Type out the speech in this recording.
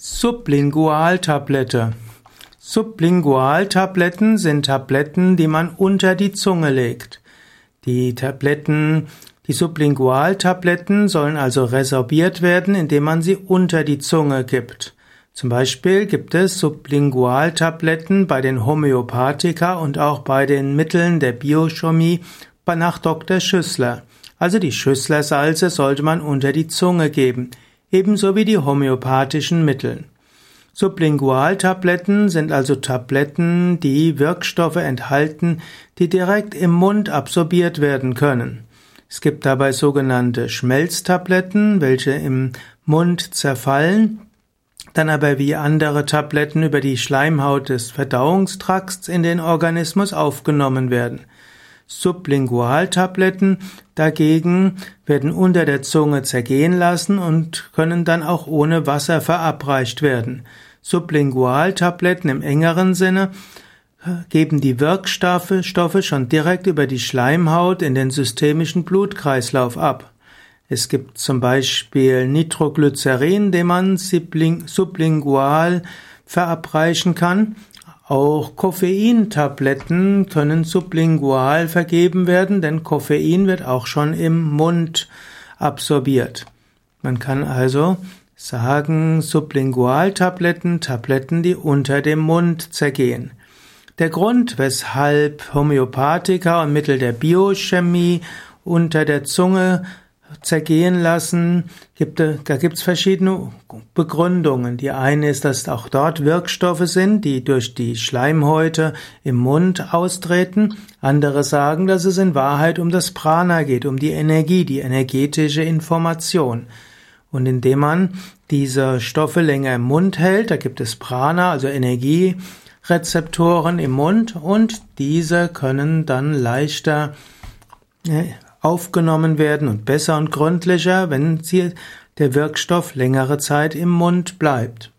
Sublingualtablette. Sublingualtabletten sind Tabletten, die man unter die Zunge legt. Die Tabletten, die Sublingualtabletten sollen also resorbiert werden, indem man sie unter die Zunge gibt. Zum Beispiel gibt es Sublingualtabletten bei den Homöopathika und auch bei den Mitteln der Biochemie nach Dr. Schüssler. Also die Schüsslersalze sollte man unter die Zunge geben ebenso wie die homöopathischen Mittel. Sublingualtabletten sind also Tabletten, die Wirkstoffe enthalten, die direkt im Mund absorbiert werden können. Es gibt dabei sogenannte Schmelztabletten, welche im Mund zerfallen, dann aber wie andere Tabletten über die Schleimhaut des Verdauungstrakts in den Organismus aufgenommen werden. Sublingualtabletten dagegen werden unter der Zunge zergehen lassen und können dann auch ohne Wasser verabreicht werden. Sublingualtabletten im engeren Sinne äh, geben die Wirkstoffe Stoffe schon direkt über die Schleimhaut in den systemischen Blutkreislauf ab. Es gibt zum Beispiel Nitroglycerin, den man sublingual verabreichen kann. Auch Koffeintabletten können sublingual vergeben werden, denn Koffein wird auch schon im Mund absorbiert. Man kann also sagen Sublingualtabletten, Tabletten, die unter dem Mund zergehen. Der Grund, weshalb Homöopathika und Mittel der Biochemie unter der Zunge zergehen lassen, gibt, da gibt es verschiedene Begründungen. Die eine ist, dass auch dort Wirkstoffe sind, die durch die Schleimhäute im Mund austreten. Andere sagen, dass es in Wahrheit um das Prana geht, um die Energie, die energetische Information. Und indem man diese Stoffe länger im Mund hält, da gibt es Prana, also Energierezeptoren im Mund und diese können dann leichter aufgenommen werden und besser und gründlicher, wenn der Wirkstoff längere Zeit im Mund bleibt.